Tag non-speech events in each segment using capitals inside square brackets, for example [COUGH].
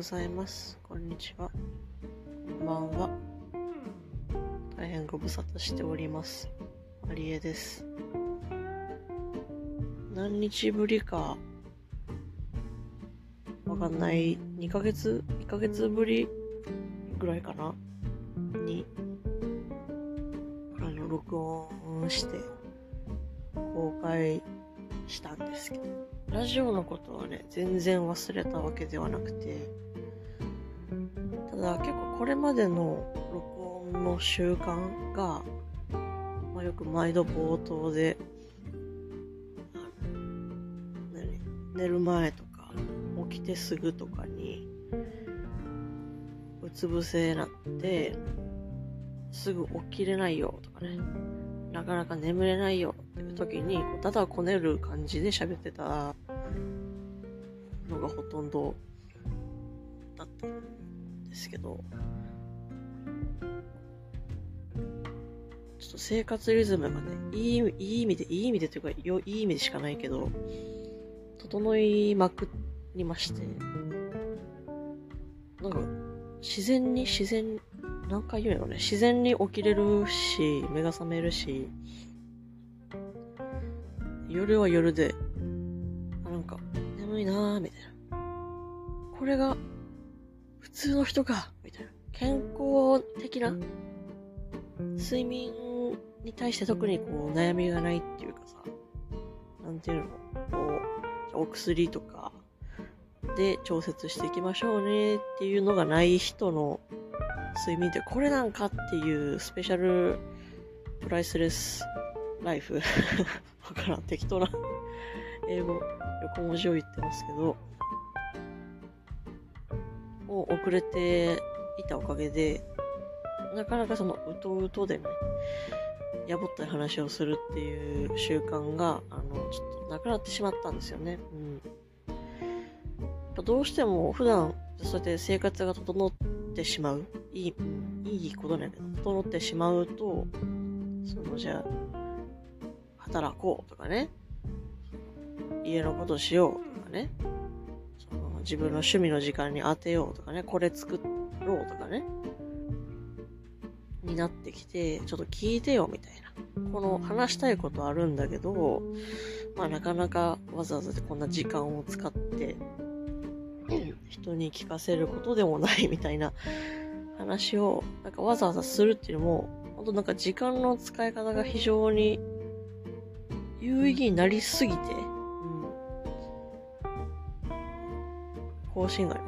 ございます。こんにちは。こんばんは。大変ご無沙汰しております。マリエです。何日ぶりか、わかんない。2ヶ月 ?1 ヶ月ぶりぐらいかな？に、あの、録音して、公開したんですけど、ラジオのことはね、全然忘れたわけではなくて、だ結構これまでの録音の習慣が、まあ、よく毎度冒頭で、寝る前とか、起きてすぐとかに、うつ伏せになって、すぐ起きれないよとかね、なかなか眠れないよっていう時に、こうだこねる感じで喋ってたのがほとんどだった。ですけど、ちょっと生活リズムがね、いいいい意味で、いい意味でというか、よいい意味でしかないけど、整いまくりまして、なんか、自然に自然、何回言うのね、自然に起きれるし、目が覚めるし、夜は夜で、あなんか、眠いなーみたいな。これが、普通の人かみたいな。健康的な睡眠に対して特にこう悩みがないっていうかさ、なんていうのこう、お薬とかで調節していきましょうねっていうのがない人の睡眠ってこれなんかっていうスペシャルプライスレスライフ。[LAUGHS] わからん、適当な英語、横文字を言ってますけど、を遅れていたおかげで、なかなかそのうとうとでね、やぼったい話をするっていう習慣が、あの、ちょっとなくなってしまったんですよね。うん。やっぱどうしても普段、そうやって生活が整ってしまう。いい、いいことなんやけど、整ってしまうと、その、じゃあ、働こうとかね、家のことしようとかね、自分の趣味の時間に当てようとかね、これ作ろうとかね、になってきて、ちょっと聞いてよみたいな。この話したいことあるんだけど、まあなかなかわざわざこんな時間を使って、人に聞かせることでもないみたいな話を、なんかわざわざするっていうのも、本当なんか時間の使い方が非常に有意義になりすぎて、更新がね、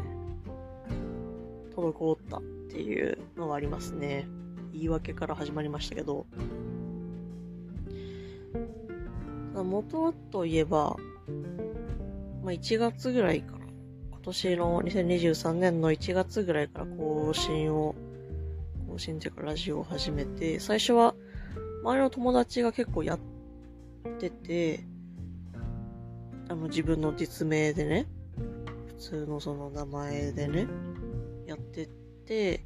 滞ったっていうのがありますね。言い訳から始まりましたけど。元といえば、まあ、1月ぐらいから、今年の2023年の1月ぐらいから更新を、更新っていうかラジオを始めて、最初は周りの友達が結構やってて、あの自分の実名でね、通のその名前でね、やってて、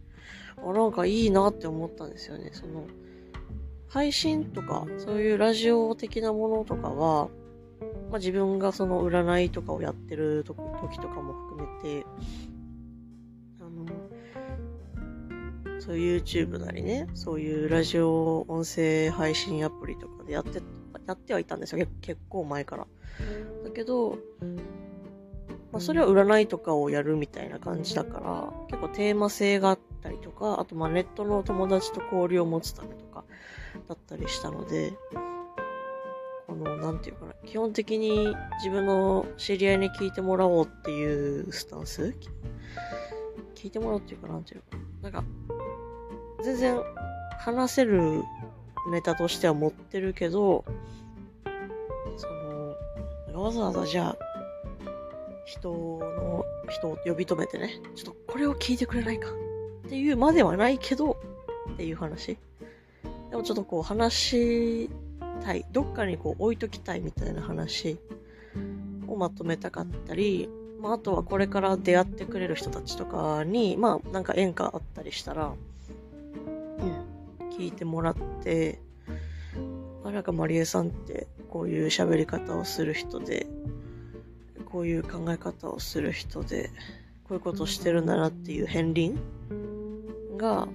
あ、なんかいいなって思ったんですよね。その、配信とか、そういうラジオ的なものとかは、まあ、自分がその占いとかをやってる時とかも含めて、あの、そういう YouTube なりね、そういうラジオ音声配信アプリとかでやって、やってはいたんですよ。結構前から。だけど、まあ、それは占いとかをやるみたいな感じだから、結構テーマ性があったりとか、あとまあネットの友達と交流を持つためとかだったりしたので、この、なんていうかな、基本的に自分の知り合いに聞いてもらおうっていうスタンス？聞いてもらおうっていうか、なんていうかな、なんか、全然話せるネタとしては持ってるけど、その、わざわざじゃあ、人の、人を呼び止めてね、ちょっとこれを聞いてくれないかっていうまではないけど、っていう話。でもちょっとこう話したい、どっかにこう置いときたいみたいな話をまとめたかったり、まああとはこれから出会ってくれる人たちとかに、まあなんか縁があったりしたら、うん、聞いてもらって、あ、なんかマリエさんってこういう喋り方をする人で、こういう考え方をする人でこ、ういうことをしてるんだなっていう片鱗が、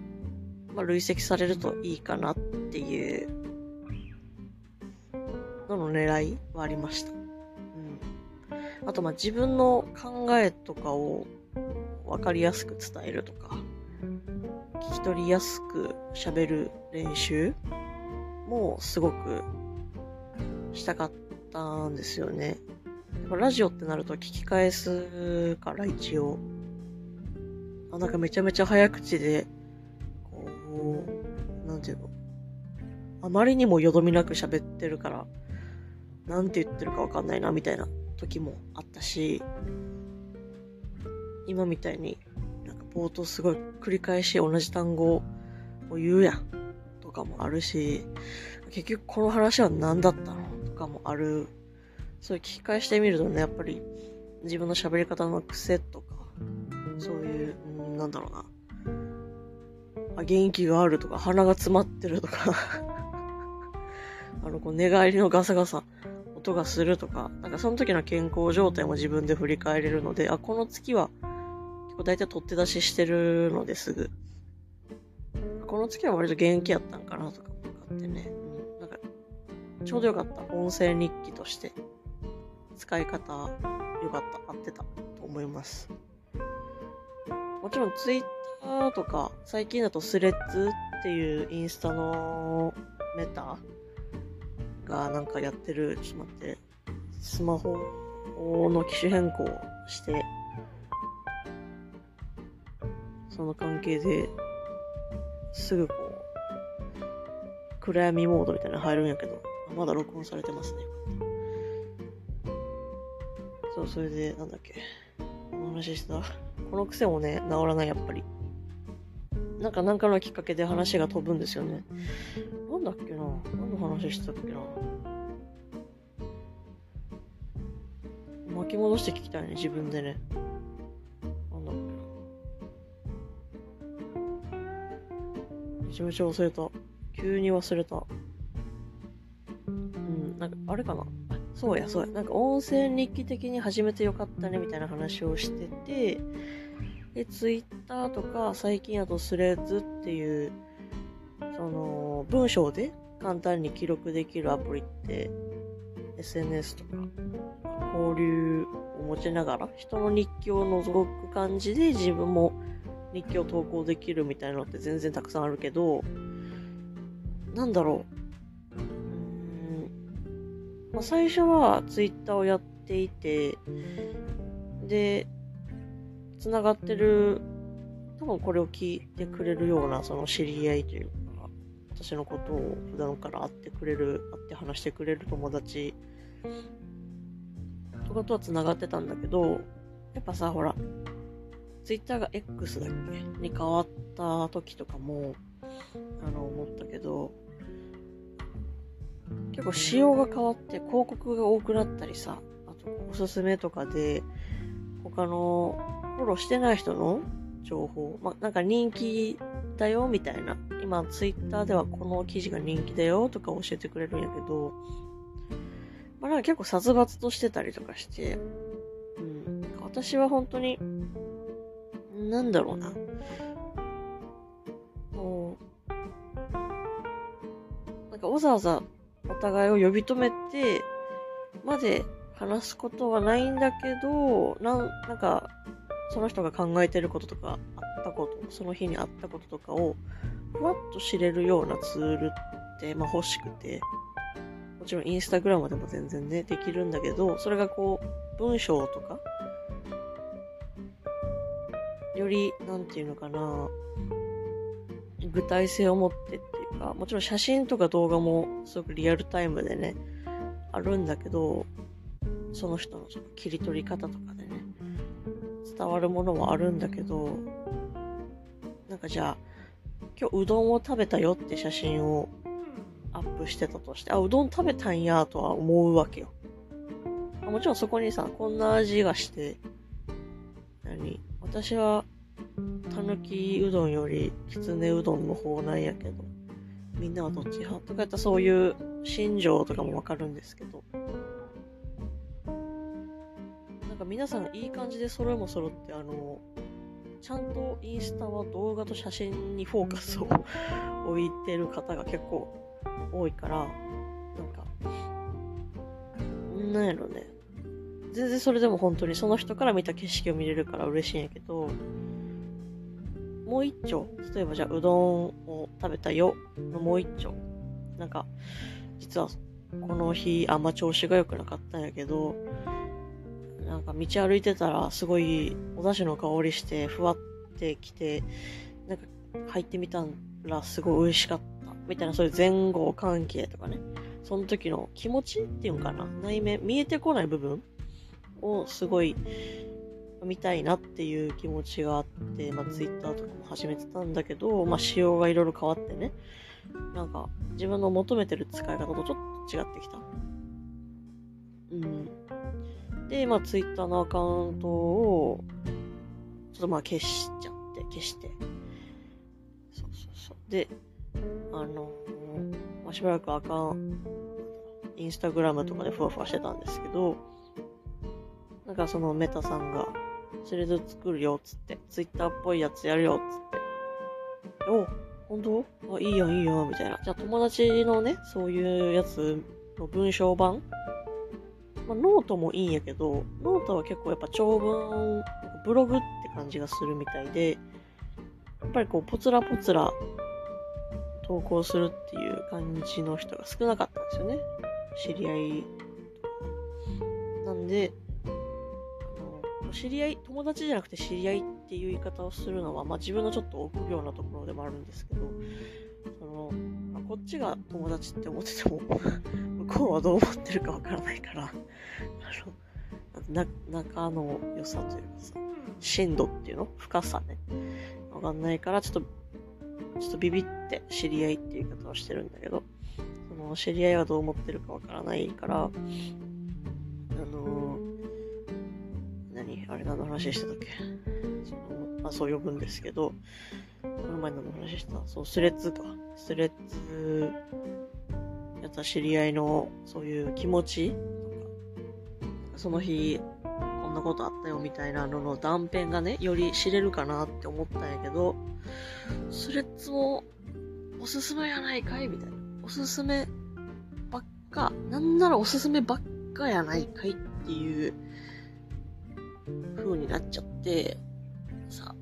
まあ、累積されるといいかなっていうのの狙いはありました。うん。あと、まあ、自分の考えとかを分かりやすく伝えるとか、聞き取りやすく喋る練習もすごくしたかったんですよね。ラジオってなると聞き返すから一応。あ、なんかめちゃめちゃ早口で、こう、なんていうの。あまりにもよどみなく喋ってるから、なんて言ってるかわかんないな、みたいな時もあったし、今みたいに、なんか冒頭すごい繰り返し同じ単語を言うやん、とかもあるし、結局この話は何だったのとかもある。そう聞き返してみるとね、やっぱり自分の喋り方の癖とか、そういう、んなんだろうな。あ、元気があるとか、鼻が詰まってるとか [LAUGHS] あの、こう、寝返りのガサガサ、音がするとか、なんかその時の健康状態も自分で振り返れるので、あ、この月は、結構大体取って出ししてるのですぐ。この月は割と元気やったんかなとかもあってね。うん、なんか、ちょうどよかった。音声日記として。使い方、よかった。合ってた。と思います。もちろんツイッターとか、最近だとスレッズっていうインスタのメタがなんかやってる、ちょっと待って、スマホの機種変更して、その関係ですぐこう、暗闇モードみたいなの入るんやけど、まだ録音されてますね。そう、それで、なんだっけ。この話した。この癖もね、治らない、やっぱり。なんか、なんかのきっかけで話が飛ぶんですよね。なんだっけな何の話してたっけな巻き戻して聞きたいね、自分でね。なんだっけなめちゃめちゃ忘れた。急に忘れた。うん、なんか、あれかなそうや、そうや。なんか音声日記的に始めてよかったねみたいな話をしてて、で、ツイッターとか最近あとスレッズっていう、その、文章で簡単に記録できるアプリって、SNS とか、交流を持ちながら、人の日記を覗く感じで自分も日記を投稿できるみたいなのって全然たくさんあるけど、なんだろう。まあ、最初はツイッターをやっていて、で、繋がってる、多分これを聞いてくれるような、その知り合いというか、私のことを普段から会ってくれる、会って話してくれる友達とかとは繋がってたんだけど、やっぱさ、ほら、ツイッターが X だっけ？に変わった時とかも、あの、思ったけど、結構仕様が変わって広告が多くなったりさ、あとおすすめとかで、他のフォローしてない人の情報、まあなんか人気だよみたいな。今、ツイッターではこの記事が人気だよとか教えてくれるんやけど、まあなんか結構殺伐としてたりとかして、うん。私は本当に、なんだろうな。もう、なんかわざわざお互いを呼び止めて、まで話すことはないんだけど、なん、なんか、その人が考えてることとか、あったこと、その日にあったこととかを、ふわっと知れるようなツールって、まあ欲しくて、もちろんインスタグラムでも全然ね、できるんだけど、それがこう、文章とか、より、なんていうのかな、具体性を持ってってか、もちろん写真とか動画もすごくリアルタイムでね、あるんだけど、その人のその切り取り方とかでね、伝わるものもあるんだけど、なんかじゃあ、今日うどんを食べたよって写真をアップしてたとして、あ、うどん食べたんやとは思うわけよ。もちろんそこにさ、こんな味がして、何？私は、たぬきうどんよりきつねうどんの方なんやけど、みんなはどっち派？とかやったらそういう心情とかもわかるんですけど、なんか皆さんいい感じで揃いも揃って、あの、ちゃんとインスタは動画と写真にフォーカスを置いてる方が結構多いから、なんか、なんやろね。全然それでも本当にその人から見た景色を見れるから嬉しいんやけど、もう一丁、例えばじゃあうどんを食べたよのもう一丁。なんか、実はこの日あんま調子が良くなかったんやけど、なんか道歩いてたらすごいお出汁の香りしてふわってきて、なんか入ってみたらすごい美味しかった。みたいなそういう前後関係とかね。その時の気持ちっていうんかな内面、見えてこない部分をすごい見たいなっていう気持ちがあって、まあ、ツイッターとかも始めてたんだけど、まあ、仕様がいろいろ変わってね、なんか、自分の求めてる使い方とちょっと違ってきた。うん。で、まあ、ツイッターのアカウントを、ちょっとまあ、消しちゃって、消して。そうそうそう。で、あの、まあ、しばらくアカウント、インスタグラムとかでふわふわしてたんですけど、なんかその Meta さんが、スレッド作るよ、つって。ツイッターっぽいやつやるよ、つって。お、本当？あ、いいよ、いいよ、みたいな。じゃあ友達のね、そういうやつの文章版？まあ、ノートもいいんやけど、ノートは結構やっぱ長文、ブログって感じがするみたいで、やっぱりこう、ぽつらぽつら投稿するっていう感じの人が少なかったんですよね。知り合い。なんで、知り合い、友達じゃなくて知り合いっていう言い方をするのは、まあ自分のちょっと臆病なところでもあるんですけど、その、まあ、こっちが友達って思ってても [LAUGHS] 向こうはどう思ってるかわからないから、あの、な、仲の良さというかさ、深度っていうの？深さね。わかんないから、ちょっと、ちょっとビビって知り合いっていう言い方をしてるんだけど、その、知り合いはどう思ってるかわからないから、あれ何の話してたっけ？その、あ、そう呼ぶんですけど、この前何の話してた？そう、スレッズか。スレッズやった知り合いのそういう気持ちとか、その日、こんなことあったよみたいなのの断片がね、より知れるかなって思ったんやけど、スレッズもおすすめやないかいみたいな。おすすめばっか、なんならおすすめばっかやないかいっていう風になっちゃって、さ、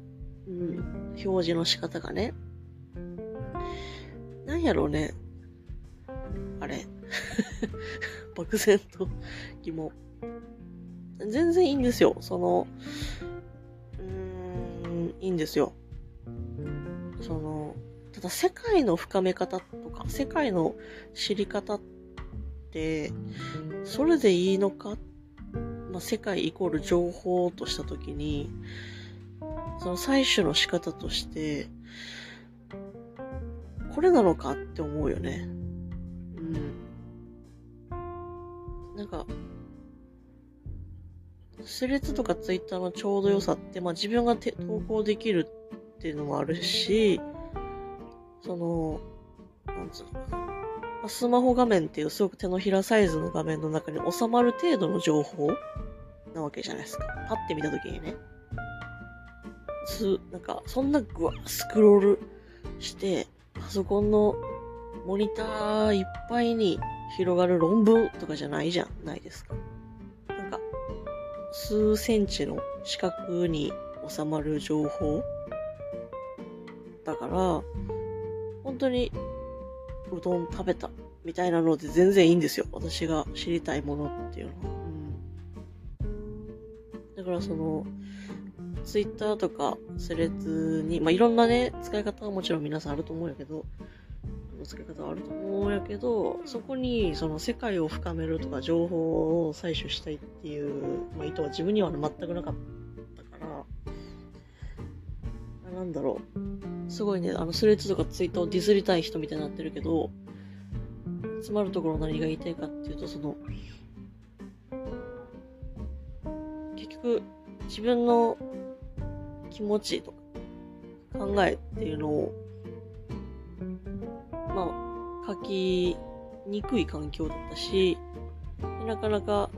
うん、表示の仕方がね。なんやろうね。あれ。[LAUGHS] 漠然と疑問。全然いいんですよ。その、うーん、いいんですよ。その、ただ世界の深め方とか、世界の知り方って、それでいいのかっまあ、世界イコール情報としたときに、その採取の仕方として、これなのかって思うよね。うん。なんか、スレッズとかツイッターのちょうど良さって、まあ自分が投稿できるっていうのもあるし、その、なんつうのかな。スマホ画面っていうすごく手のひらサイズの画面の中に収まる程度の情報なわけじゃないですか。パッて見たときにね。す、なんか、そんなぐわ、スクロールして、パソコンのモニターいっぱいに広がる論文とかじゃないじゃ、ないですか。なんか、数センチの四角に収まる情報だから、本当にうどん食べたみたいなので全然いいんですよ。私が知りたいものっていうのは。うん。だからその、ツイッターとかスレッズに、まあ、いろんなね、使い方はもちろん皆さんあると思うんやけど、使い方はあると思うんやけど、そこにその世界を深めるとか情報を採取したいっていう、まあ、意図は自分には、全くなかったから、なんだろう。すごいね、あの、スレッズとかツイッターをディスりたい人みたいになってるけど、詰まるところ何が言いたいかっていうと、その、結局、自分の気持ちとか、考えっていうのを、まあ、書きにくい環境だったし、なかなか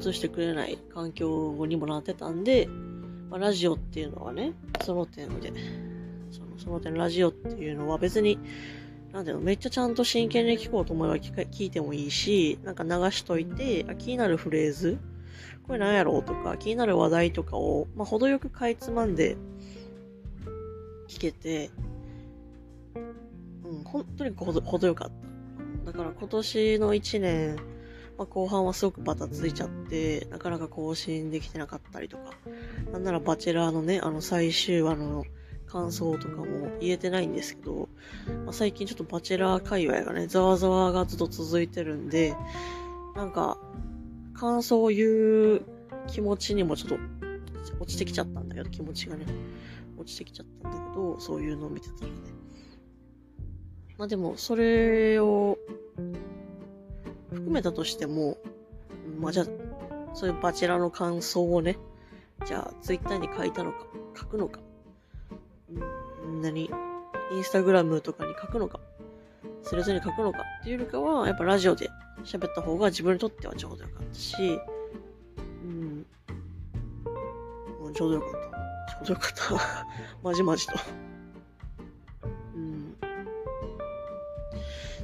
映してくれない環境にもなってたんで、まあ、ラジオっていうのはね、その点で、その点ラジオっていうのは別に、なんていうの、めっちゃちゃんと真剣に聞こうと思えば聞いてもいいし、なんか流しといて、あ気になるフレーズ、これなんやろうとか、気になる話題とかを、まあ、程よくかいつまんで聞けて、うん、本当に程よかった。だから今年の1年、まあ、後半はすごくバタついちゃって、なかなか更新できてなかったりとか、なんならバチェラーのね、あの最終話の感想とかも言えてないんですけど、まあ、最近ちょっとバチェラー界隈がね、ざわざわがずっと続いてるんで、なんか、感想を言う気持ちにもちょっと落ちてきちゃったんだけど、気持ちがね、落ちてきちゃったんだけど、そういうのを見てたらね。まあでも、それを含めたとしても、まあじゃあ、そういうバチェラーの感想をね、じゃあ、ツイッターに書いたのか、書くのか、何、インスタグラムとかに書くのか、スレズに書くのかっていうよりかは、やっぱラジオで喋った方が自分にとってはちょうどよかったし、うん、もうちょうどよかった。ちょうどよかった。[LAUGHS] まじまじと。うん。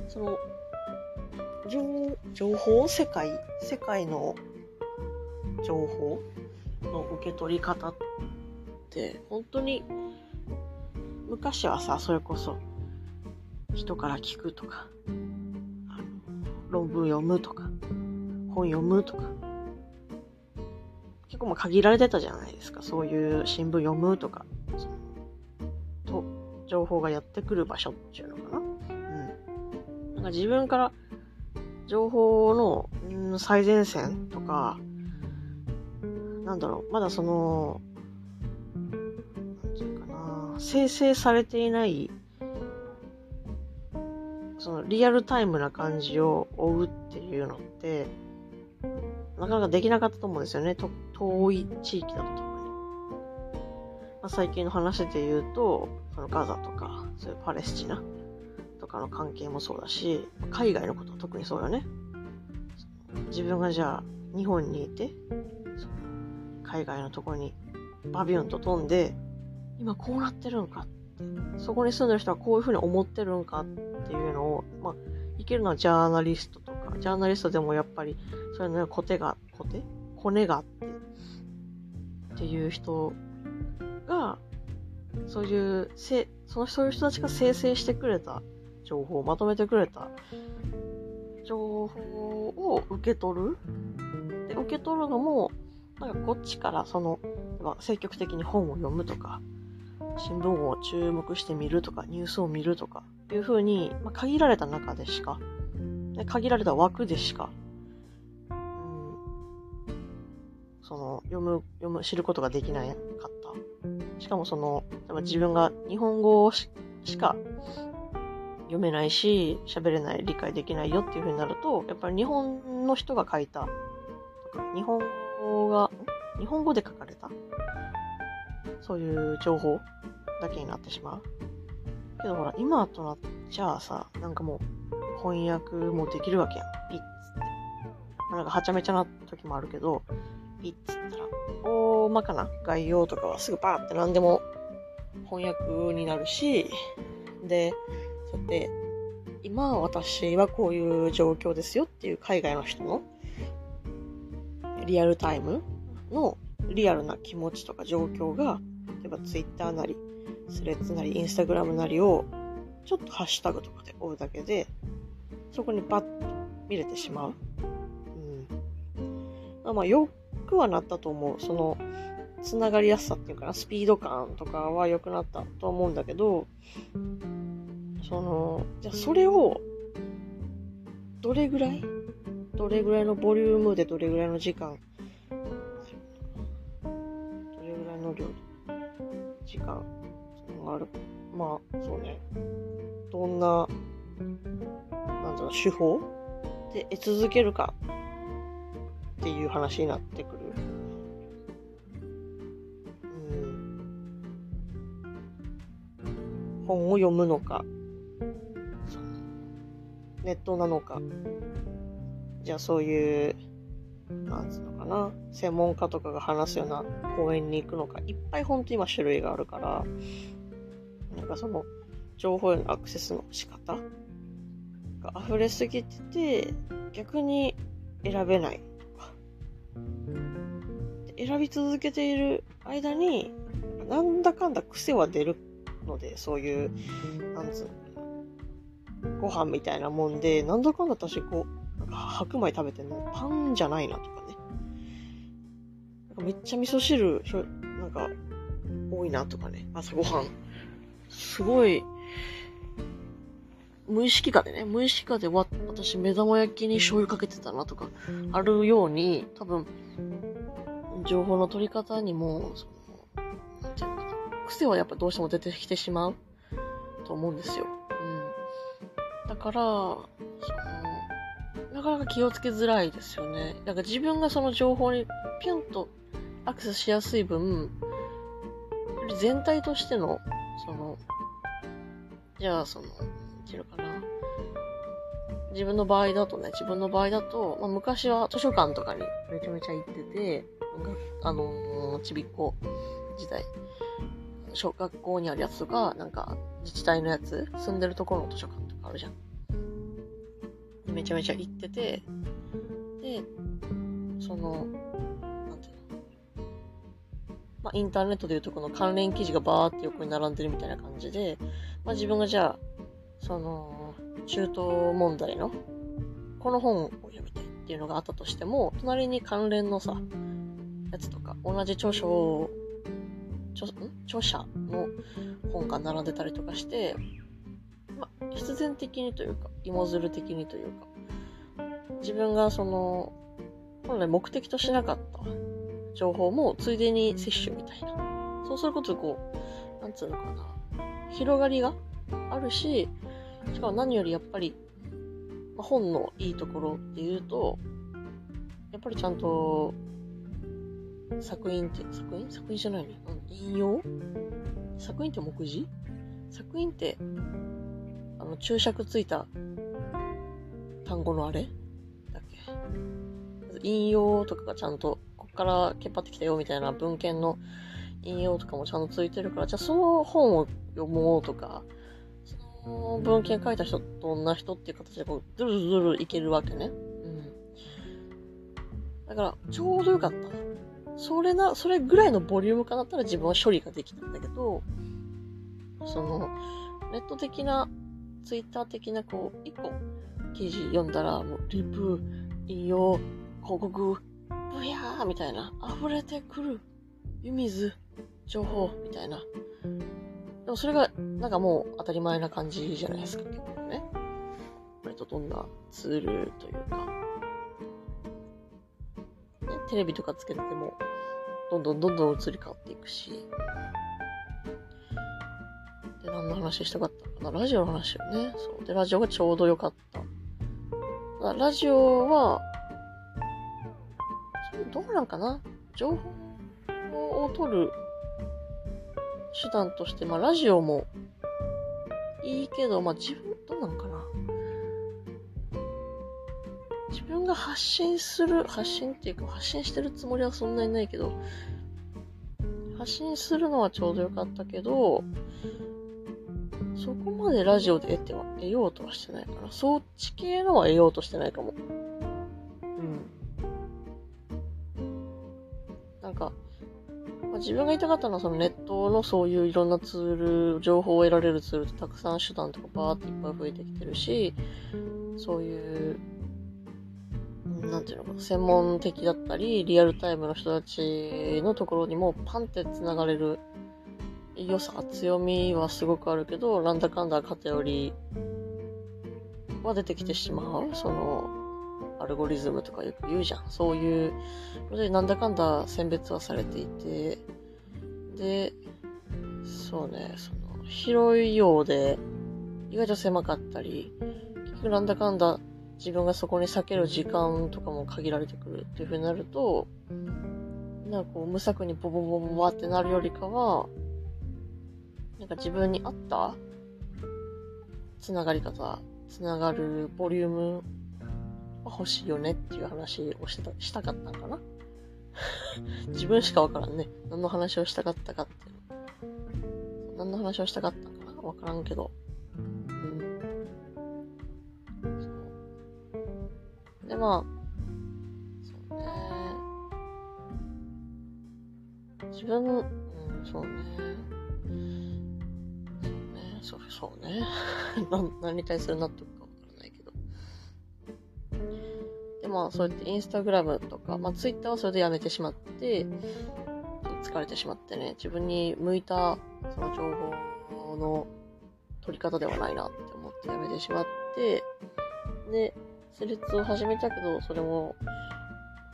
その、情情報？世界？世界の情報？の受け取り方って本当に昔はさそれこそ人から聞くとか論文読むとか本読むとか結構まあ限られてたじゃないですか。そういう新聞読むとかと情報がやってくる場所っていうのかな。うん。なんか自分から情報の、うん、最前線とか、なんだろう、まだその、生成されていない、そのリアルタイムな感じを追うっていうのって、なかなかできなかったと思うんですよね。遠い地域だと特に。まあ、最近の話で言うと、そのガザとか、そういうパレスチナとかの関係もそうだし、海外のことは特にそうよね。自分がじゃあ日本にいて、海外のところにバビュンと飛んで、今こうなってるんかって、そこに住んでる人はこういうふうに思ってるんかっていうのを、まあ、いけるのはジャーナリストとか、ジャーナリストでもやっぱり、それのコテが、コテ？骨があって、っていう人が、そういうせ、そのそういう人たちが生成してくれた情報をまとめてくれた情報を受け取る。で受け取るのもなんかこっちからその積極的に本を読むとか新聞を注目してみるとかニュースを見るとかいうふうに、まあ、限られた中でしかで限られた枠でしか、うん、その読む読む知ることができなかった。しかもその自分が日本語をしか読めないし、喋れない、理解できないよっていう風になると、やっぱり日本の人が書いた、とか、日本語が、日本語で書かれた、そういう情報だけになってしまう。けどほら、今となっちゃあさ、なんかもう、翻訳もできるわけやん。ピッつって。なんかはちゃめちゃな時もあるけど、ピッつったら、大まかな概要とかはすぐパーって何でも翻訳になるし、で、さて、今私はこういう状況ですよっていう海外の人のリアルタイムのリアルな気持ちとか状況が、例えば Twitter なり、スレッズなり、インスタグラムなりを、ちょっとハッシュタグとかで追うだけで、そこにバッと見れてしまう。うん。まあ、よくはなったと思う。その、つながりやすさっていうかな、スピード感とかは良くなったと思うんだけど、その、じゃあそれを、どれぐらい？どれぐらいのボリュームでどれぐらいの時間れぐらいの量時間。がある。まあ、そうね。どんな、なんだろう、手法？で得続けるか？っていう話になってくる。うん。本を読むのか、ネットなのか、じゃあそういうなんつうのかな、専門家とかが話すような公園に行くのか、いっぱいほんと今種類があるから、なんかその、情報へのアクセスの仕方が溢れすぎてて、逆に選べないとか。選び続けている間に、なんだかんだ癖は出るので、そういう、なんつうの、ご飯みたいなもんで、なんだかんだ私こう、白米食べてんのパンじゃないなとかね。なんかめっちゃ味噌汁、なんか、多いなとかね。朝ごはん。すごい、無意識化でね、無意識化でわ、私目玉焼きに醤油かけてたなとか、あるように、多分、情報の取り方にも、その、癖はやっぱどうしても出てきてしまうと思うんですよ。うん。だから、なかなか気をつけづらいですよね。だか自分がその情報にピュンとアクセスしやすい分、全体としての、その、じゃあその、いうのかな。自分の場合だとね、自分の場合だと、まあ、昔は図書館とかにめちゃめちゃ行ってて、あのー、ちびっこ時代、小学校にあるやつとか、なんか自治体のやつ、住んでるところの図書館とかあるじゃん。めちゃめちゃ行ってて、で、その、なんていうのまあ、インターネットでいうとこの関連記事がバーって横に並んでるみたいな感じで、まあ、自分がじゃあ、その、中東問題の、この本を読みたいっていうのがあったとしても、隣に関連のさ、やつとか、同じ著書を著著者の本が並んでたりとかして、まあ、必然的にというか、芋づる的にというか、自分がその、本来目的としなかった情報もついでに摂取みたいな。そうすることでこう、なんつうのかな、広がりがあるし、しかも何よりやっぱり、ま、本のいいところっていうと、やっぱりちゃんと、作品って、作品？作品じゃないの、引用？作品って目次？作品って、あの、注釈ついた単語のあれ？だっけ？引用とかがちゃんと、こっからけっぱってきたよみたいな文献の引用とかもちゃんとついてるから、じゃあその本を読もうとか、その文献書いた人どんな人っていう形でこう、ドゥルドゥルいけるわけね。うん。だから、ちょうどよかった。それな、それぐらいのボリュームかなったら自分は処理ができたんだけど、その、ネット的な、ツイッター的な、こう、一個記事読んだら、もう、リプ、引用、広告、ブヤーみたいな、溢れてくる、湯水、情報、みたいな。でもそれが、なんかもう当たり前な感じじゃないですか、結構ね。割とどんなツールというか、ね、テレビとかつけてても、どんどんどんどん移り変わっていくし。何の話したかったかなラジオの話よね。そう。で、ラジオがちょうど良かった。ラジオは、どうなんかな情報を取る手段として、まあ、ラジオもいいけど、まあ、自分、どうなのかな。自分が発信する、発信っていうか、発信してるつもりはそんなにないけど、発信するのはちょうどよかったけど、までラジオで得ては、得ようとはしてないかな。そっち系のは得ようとしてないかも。うん。なんか、まあ自分が言いたかったのはそのネットのそういういろんなツール、情報を得られるツールってたくさん手段とかバーっていっぱい増えてきてるし、そういう、なんていうのかな、専門的だったり、リアルタイムの人たちのところにもパンって繋がれる良さ、強みはすごくあるけど、なんだかんだ偏りは出てきてしまう。その、アルゴリズムとかよく言うじゃん。そういうので、なんだかんだ選別はされていて、で、そうね、その、広いようで、意外と狭かったり、結局なんだかんだ自分がそこに避ける時間とかも限られてくるっていう風になると、なんかこう、無策にボボボボボってなるよりかは、なんか自分に合ったつながり方、つながるボリューム欲しいよねっていう話をしてたしたかったんかな？[LAUGHS] 自分しかわからんね。何の話をしたかったかっていう。何の話をしたかったんかな？わからんけど。うん。そう。で、まあ、そうね。自分、うん、そうね。そう、そう、[LAUGHS] ね。何に対する納得まあそうやってインスタグラムとか、まあツイッターはそれでやめてしまって、疲れてしまってね、自分に向いたその情報の取り方ではないなって思ってやめてしまって、で、施術を始めたけど、それも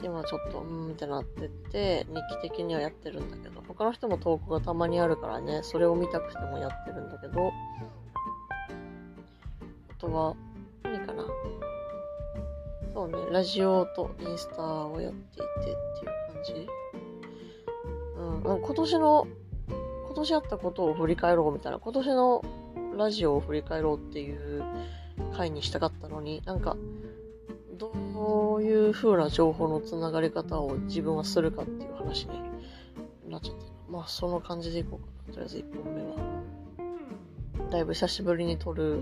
今ちょっと、うーんってなってって、日記的にはやってるんだけど、他の人も投稿がたまにあるからね、それを見たくてもやってるんだけど、あとは、何かな。そうね、ラジオとインスタをやっていてっていう感じ。うん、今年の、今年あったことを振り返ろうみたいな、今年のラジオを振り返ろうっていう回にしたかったのに、なんか、どういう風な情報のつながり方を自分はするかっていう話になっちゃって。まあ、その感じでいこうかな。とりあえず1本目は。だいぶ久しぶりに撮る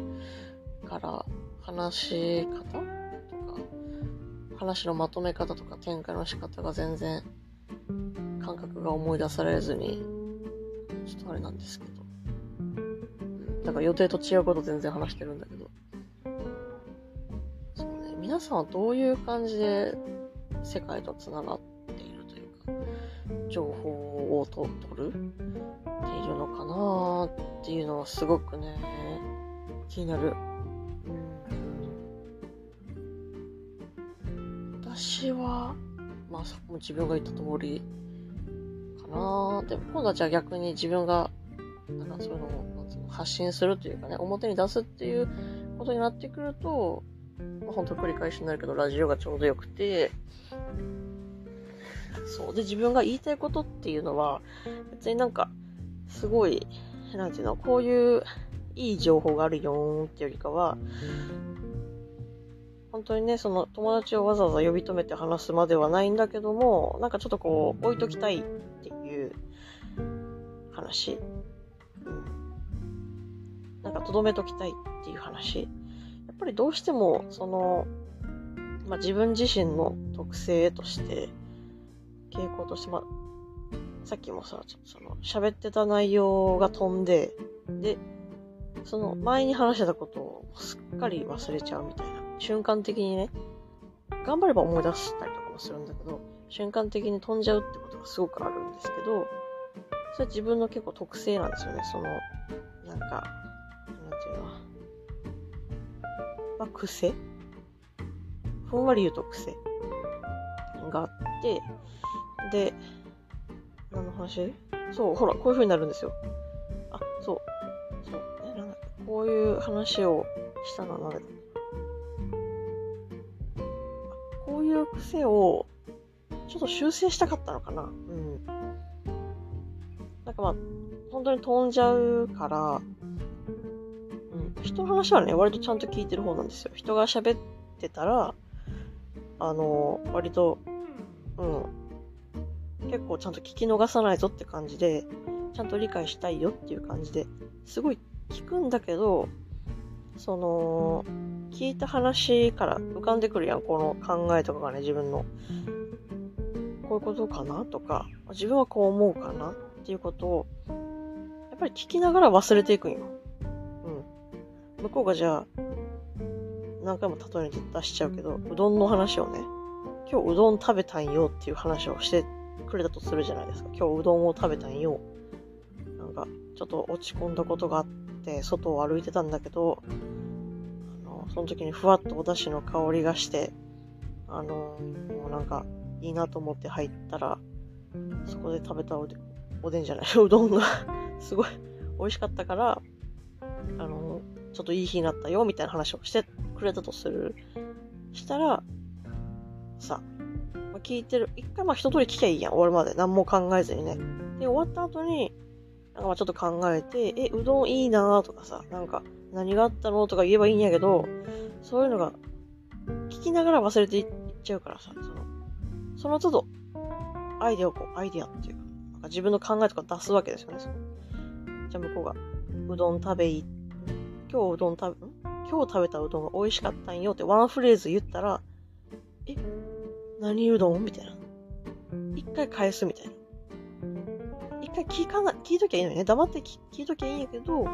から、話し方話のまとめ方とか展開の仕方が全然感覚が思い出されずに、ちょっとあれなんですけど。だから予定と違うこと全然話してるんだけど。皆さんはどういう感じで世界と繋がっているというか、情報を取るっているのかなっていうのはすごくね、気になる。私は、まあそこ、も自分が言った通りかなでも今度はじゃあ逆に自分が、なんかそういうのを発信するというかね、表に出すっていうことになってくると、本当繰り返しになるけど、ラジオがちょうどよくて、そう。で、自分が言いたいことっていうのは、別になんか、すごい、なんていうの、こういういい情報があるよーっていうよりかは、本当にね、その友達をわざわざ呼び止めて話すまではないんだけども、なんかちょっとこう、置いときたいっていう話。うん。なんか留めときたいっていう話。やっぱりどうしても、その、まあ、自分自身の特性として、傾向として、まあ、さっきもさ、その、喋ってた内容が飛んで、で、その前に話してたことをすっかり忘れちゃうみたいな。瞬間的にね、頑張れば思い出したりとかもするんだけど、瞬間的に飛んじゃうってことがすごくあるんですけど、それは自分の結構特性なんですよね。その、なんか、まあ、癖？ふんわり言うと癖があって、で、何の話？そう、ほら、こういう風になるんですよ。あ、そう。そう。ね、なんこういう話をしたのは何だ？こういう癖を、ちょっと修正したかったのかな？うん。なんかまあ、本当に飛んじゃうから、人の話はね、割とちゃんと聞いてる方なんですよ。人が喋ってたら、あの、割と、うん。結構ちゃんと聞き逃さないぞって感じで、ちゃんと理解したいよっていう感じで、すごい聞くんだけど、その、聞いた話から浮かんでくるやん、この考えとかがね、自分の。こういうことかなとか、自分はこう思うかなっていうことを、やっぱり聞きながら忘れていくんよ。向こうがじゃあ、何回も例えに出しちゃうけど、うどんの話をね、今日うどん食べたんよっていう話をしてくれたとするじゃないですか。今日うどんを食べたんよ。なんか、ちょっと落ち込んだことがあって、外を歩いてたんだけどあの、その時にふわっとお出汁の香りがして、あの、もうなんかいいなと思って入ったら、そこで食べたおでおでんじゃない、[LAUGHS] うどんが [LAUGHS] すごい美味しかったから、あの、ちょっといい日になったよ、みたいな話をしてくれたとする。したら、さ、まあ、聞いてる。一回まあ一通り聞きゃいいやん、終わるまで。何も考えずにね。で、終わった後に、なんかまあちょっと考えて、え、うどんいいなとかさ、なんか、何があったのとか言えばいいんやけど、そういうのが聞きながら忘れていっちゃうからさ、その、その都度、アイデアをこう、アイデアっていうか、なんか自分の考えとか出すわけですよね。そのじゃあ向こうが、うどん食べい、今日うどん食べ、今日食べたうどんが美味しかったんよってワンフレーズ言ったら、え、何うどんみたいな。一回返すみたいな。一回聞かな、聞いときゃいいのにね。黙って聞聞いときゃいいんやけど、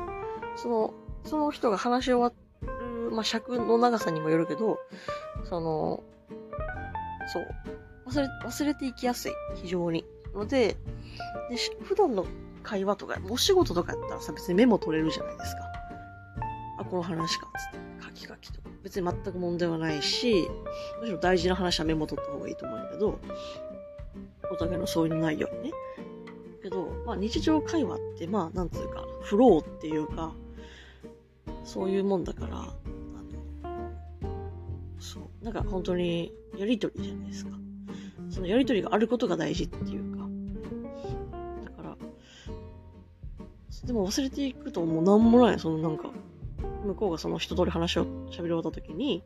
その、その人が話し終わる、まあ、尺の長さにもよるけど、その、そう。忘れ、忘れていきやすい。非常に。ので、で普段の会話とか、お仕事とかやったらさ、別にメモ取れるじゃないですか。この話か、つって。書き書きとか。別に全く問題はないし、むしろ大事な話はメモ取った方がいいと思うんだけど、お互いのそういう内容にね。けど、まあ日常会話って、まあなんつうか、フローっていうか、そういうもんだから、あの、そう、なんか本当にやりとりじゃないですか。そのやりとりがあることが大事っていうか。だから、でも忘れていくともうなんもない、そのなんか、向こうがその一通り話を喋り終わった時に、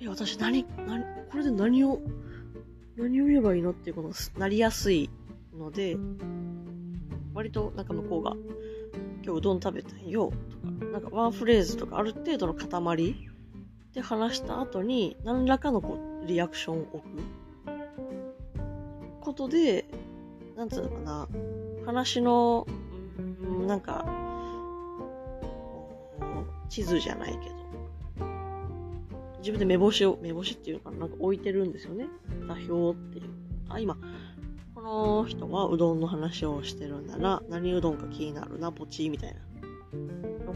え、私何、何、これで何を、何を言えばいいのっていうことがなりやすいので、割となんか向こうが、今日うどん食べたんよ、とか、なんかワンフレーズとかある程度の塊で話した後に、何らかのこう、リアクションを置く。ことで、なんつうのかな、話の、うんなんか、地図じゃないけど、自分で目星を、目星っていうのかな、なんか置いてるんですよね。座標っていう。あ、今、この人はうどんの話をしてるんだな。何うどんか気になるな、ポチみたいな。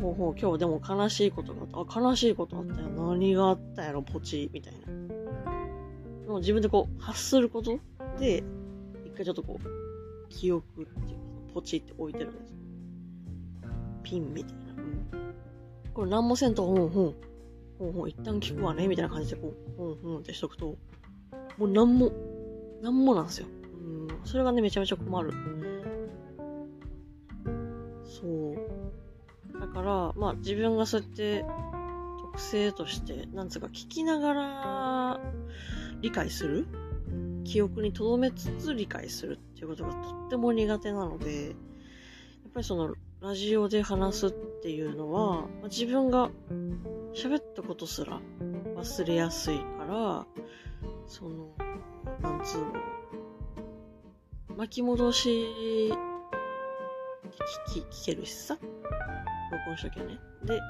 ほうほう、今日でも悲しいことがあった。あ、悲しいことあったよ。何があったやろ、ポチみたいな。でも自分でこう、発することで、一回ちょっとこう、記憶っていうか、ポチって置いてるんですよ。ピンみたいな。うんこれ何もせんと、ほんほん、ほんほん、一旦聞くわね、みたいな感じで、こう、ほんほんってしとくと、もう何も、何もなんですよ。うん、それがね、めちゃめちゃ困る。そう。だから、まあ自分がそうやって、特性として、なんつうか、聞きながら、理解する？記憶に留めつつ理解するっていうことがとっても苦手なので、やっぱりその、ラジオで話すっていうのは、まあ自分が喋ったことすら忘れやすいから、その、なんつうの、巻き戻し、聞き、聞けるしさ、録音しときゃね。で、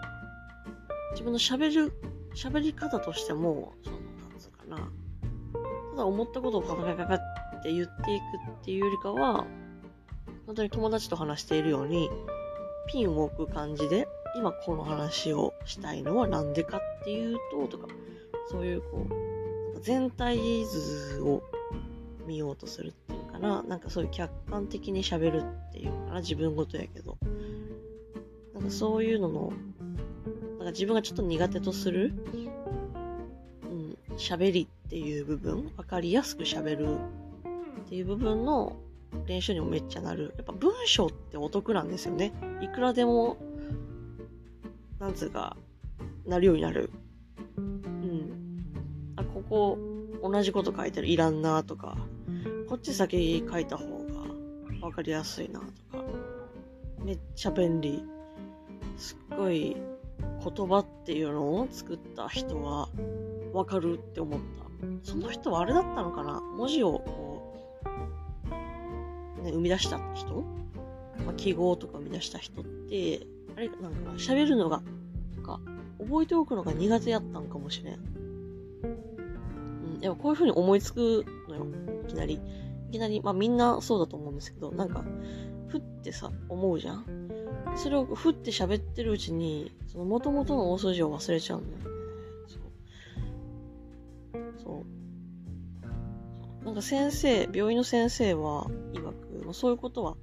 自分の喋る、喋り方としても、その、なんつうかな、ただ思ったことをカカカカカって言っていくっていうよりかは、本当に友達と話しているように、ピンを置く感じで、今この話をしたいのはなんでかっていうと、とか、そういうこう、全体図を見ようとするっていうかな、なんかそういう客観的に喋るっていうかな、自分ごとやけど。なんかそういうのの、なんか自分がちょっと苦手とする、うん、喋りっていう部分、わかりやすく喋るっていう部分の練習にもめっちゃなる。やっぱ文章ってお得なんですよね。いくらでも、なんつうか、なるようになる。うん。あ、ここ、同じこと書いてる、いらんなとか、こっち先書いた方がわかりやすいなとか、めっちゃ便利。すっごい言葉っていうのを作った人はわかるって思った。その人はあれだったのかな文字を、ね、生み出した人、まあ、記号とか生み出した人って、あれなんか喋るのが、とか、覚えておくのが苦手やったんかもしれん。うん、やっぱこういう風に思いつくのよ。いきなり。いきなり、まあみんなそうだと思うんですけど、なんか、ふってさ、思うじゃんそれをふって喋ってるうちに、その元々の大筋を忘れちゃうんだよね。そう。そう。なんか先生、病院の先生は、曰く、まあ、そういうことは、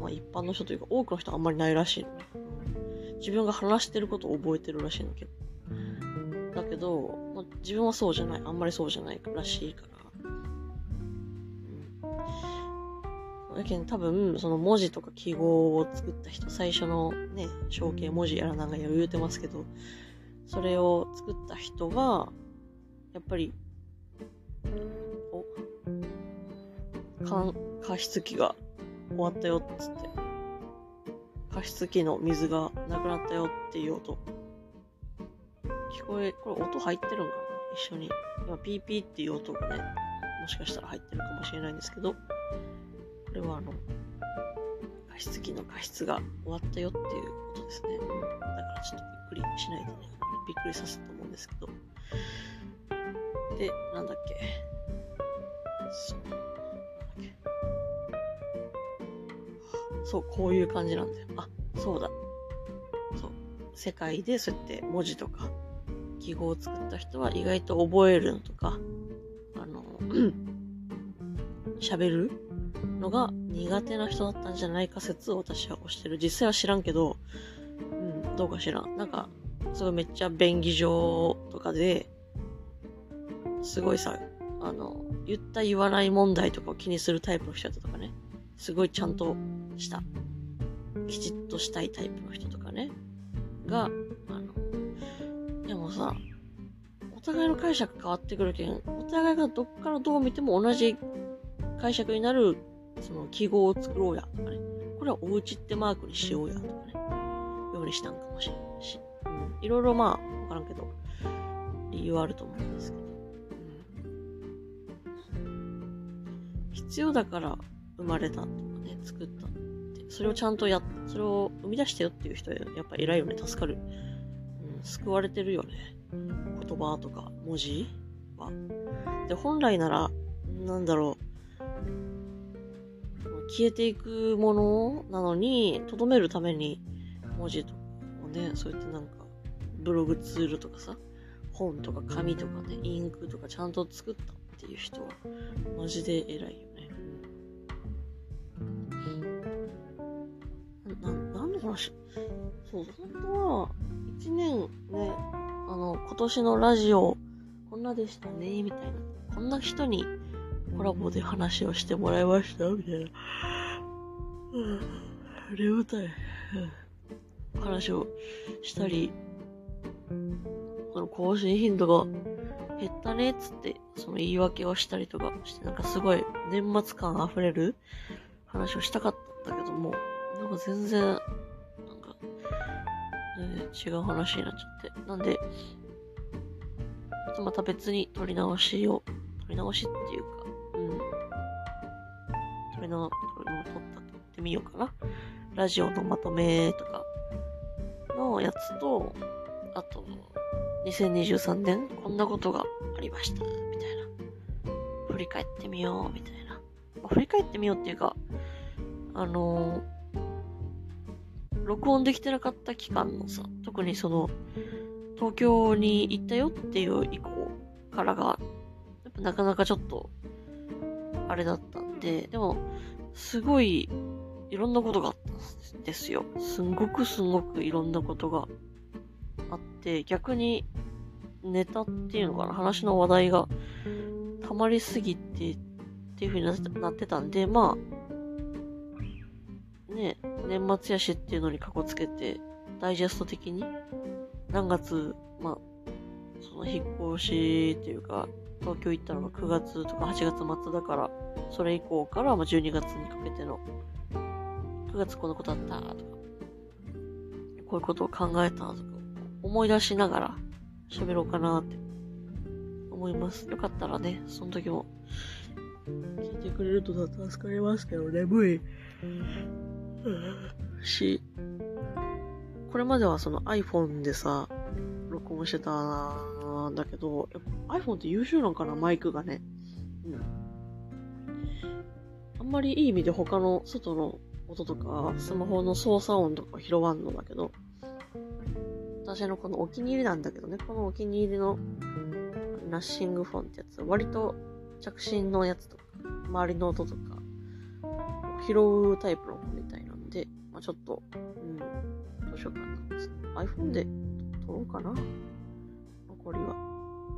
まあ一般の人というか、多くの人はあんまりないらしい。自分が話してることを覚えてるらしいの、結構。だけど、まあ、自分はそうじゃない。あんまりそうじゃないらしいから。うん。だけど多分、その文字とか記号を作った人、最初のね、象形文字やらなんか言うてますけど、それを作った人は、やっぱり、加湿器が終わったよっつって、加湿器の水がなくなったよっていう音。聞こえ、これ音入ってるんかな？一緒に。今、ピーピーっていう音がね、もしかしたら入ってるかもしれないんですけど、これはあの、加湿器の加湿が終わったよっていうことですね。だからちょっとびっくりしないでね、びっくりさせたと思うんですけど。で、なんだっけ？そう、こういう感じなんだよ。あ、そうだ。そう。世界でそうやって文字とか記号を作った人は意外と覚えるのとか、あの、[CLEARS THROAT] 喋るのが苦手な人だったんじゃないか説を私は推してる。実際は知らんけど、うん、どうか知らん。なんか、すごいめっちゃ便宜上とかで、すごいさ、あの、言った言わない問題とかを気にするタイプの人とかね。すごいちゃんとした、きちっとしたいタイプの人とかね。が、あの、でもさ、お互いの解釈変わってくるけん、お互いがどっからどう見ても同じ解釈になる、その記号を作ろうや、とかね。これはおうちってマークにしようや、とかね。ようにしたんかもしれないし。いろいろまあ、わからんけど、理由はあると思うんですけど。必要だから生まれたとかね、作ったって。それをちゃんとや、それを生み出したよっていう人はやっぱ偉いよね、助かる。うん救われてるよね。言葉とか文字は。で、本来なら、なんだろう、消えていくものなのに、とどめるために文字とかをね、そうやってなんか、ブログツールとかさ、本とか紙とかね、インクとかちゃんと作ったっていう人は、マジで偉いよな、なんの話？そう、本当は、一年ね、あの、今年のラジオ、こんなでしたね、みたいな。こんな人にコラボで話をしてもらいました、みたいな。うん、眠たい。話をしたり、その更新頻度が減ったね、つって、その言い訳をしたりとかして、なんかすごい年末感溢れる話をしたかったけども、全然なんか全然違う話になっちゃって。なんで、また別に撮り直しを、撮り直しっていうか、うん。撮り直、撮り直った、撮ってみようかな。ラジオのまとめとかのやつと、あと、2023年こんなことがありました、みたいな。振り返ってみよう、みたいな。ま、振り返ってみようっていうか、あのー録音できてなかった期間のさ、特にその、東京に行ったよっていう以降からが、やっぱなかなかちょっと、あれだったんで、でも、すごい、いろんなことがあったんですよ。すんごくすんごくいろんなことがあって、逆に、ネタっていうのかな、話の話題が溜まりすぎてっていう風になってたんで、まあ、ね、年末やしっていうのにかこつけて、ダイジェスト的に、何月、ま、その引っ越しっていうか、東京行ったのが9月とか8月末だから、それ以降からま12月にかけての、9月このことあったとか、こういうことを考えたとか、思い出しながら喋ろうかなって思います。よかったらね、その時も聞いてくれると助かりますけど、眠い。し、これまではその iPhone でさ、録音してたんだけど、iPhone って優秀なんかなマイクがね。うん。あんまりいい意味で他の外の音とか、スマホの操作音とか拾わんのだけど、私のこのお気に入りなんだけどね、このお気に入りのナッシングフォンってやつ、割と着信のやつとか、周りの音とか、拾うタイプの子みたいなんで、まあ、ちょっと、うん、どうしようかな。iPhone で撮ろうかな。残りは。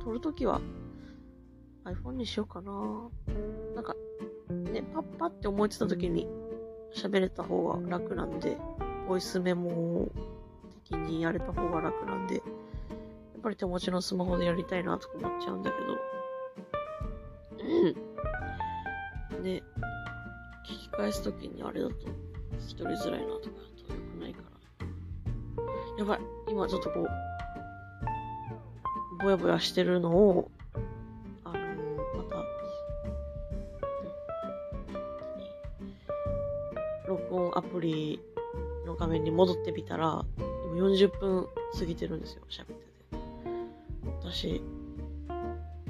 撮るときは iPhone にしようかな。なんか、ね、パッパって思いついたときに喋れた方が楽なんで、ボイスメモ的にやれた方が楽なんで、やっぱり手持ちのスマホでやりたいなとか思っちゃうんだけど。うん。ね、聞き返すときにあれだと聞き取りづらいなとかと良くないから。やばい。今ちょっとこう、ぼやぼやしてるのを、あのー、また、録音アプリの画面に戻ってみたら、今40分過ぎてるんですよ、喋ってて。私、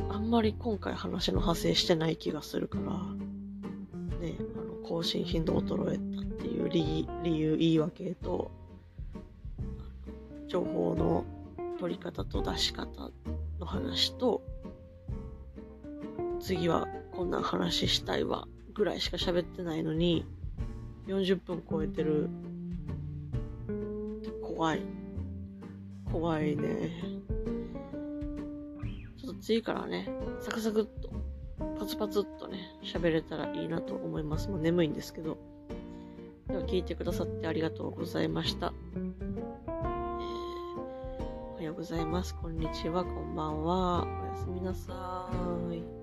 あんまり今回話の派生してない気がするから、ね、あの、更新頻度衰えて理由、言い訳と、情報の取り方と出し方の話と、次はこんな話したいわ、ぐらいしか喋ってないのに、40分超えてる。怖い。怖いね。ちょっと次からね、サクサクっと、パツパツっとね、喋れたらいいなと思います。もう眠いんですけど。では聞いてくださってありがとうございました。えー、おはようございます。こんにちは。こんばんは。おやすみなさーい。